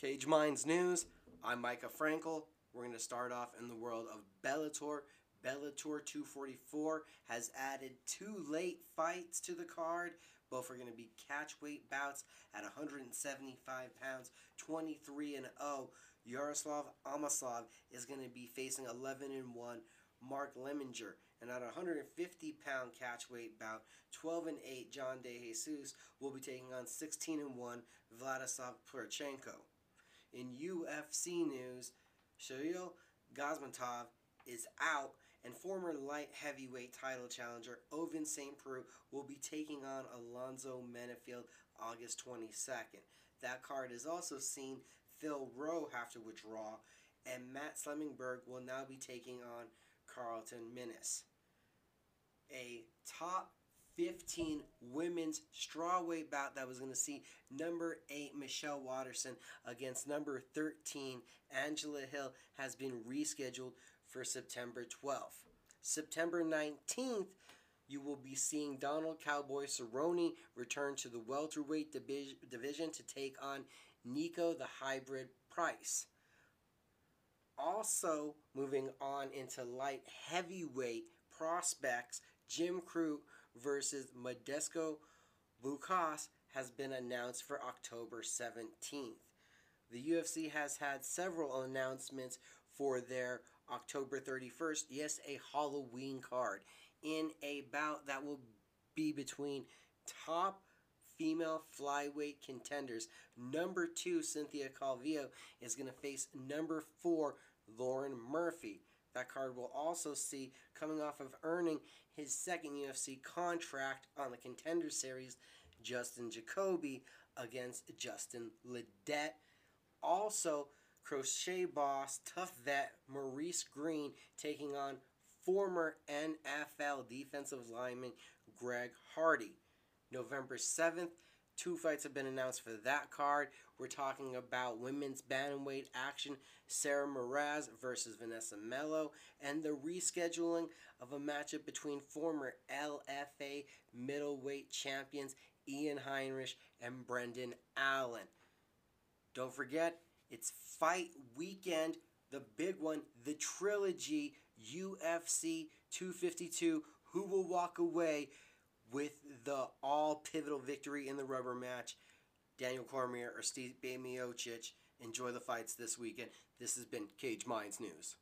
Cage Minds News. I'm Micah Frankel. We're going to start off in the world of Bellator. Bellator 244 has added two late fights to the card. Both are going to be catchweight bouts at 175 pounds, 23 and 0. Yaroslav Amosov is going to be facing 11 and 1 Mark Lemminger, And at 150 pound catchweight bout, 12 and 8 John De Jesus will be taking on 16 and 1 Vladislav Purchenko. In UFC news, Shamil Gamzatov is out, and former light heavyweight title challenger Ovince St. Preux will be taking on Alonzo Menifield August 22nd. That card has also seen Phil Rowe have to withdraw, and Matt Semelsberger will now be taking on Carlton Minus. A top 15 women's strawweight bout that was going to see number 8 Michelle Waterson against number 13 Angela Hill has been rescheduled for September 12th. September 19th, you will be seeing Donald Cowboy Cerrone return to the welterweight division to take on Niko the Hybrid Price. Also, moving on into light heavyweight prospects, Jim Crute versus Modestas Bukaus has been announced for October 17th. The UFC has had several announcements for their October 31st, yes, a Halloween card, in a bout that will be between top female flyweight contenders. Number two, Cynthia Calvillo, is going to face number four, Lauren Murphy. That card will also see, coming off of earning his second UFC contract on the Contender Series, Dustin Jacoby against Justin Ledet. Also, crochet boss, tough vet Maurice Greene taking on former NFL defensive lineman Greg Hardy. November 7th, Two fights have been announced for that card. We're talking about women's bantamweight action, Sarah Moras versus Vanessa Melo, and the rescheduling of a matchup between former LFA middleweight champions Ian Heinisch and Brendan Allen. Don't forget, it's fight weekend, the big one, the trilogy, UFC 252. Who will walk away with the all pivotal victory in the rubber match. Daniel Cormier or Stipe Miocic. Enjoy the fights this weekend. This has been Cage Minds News.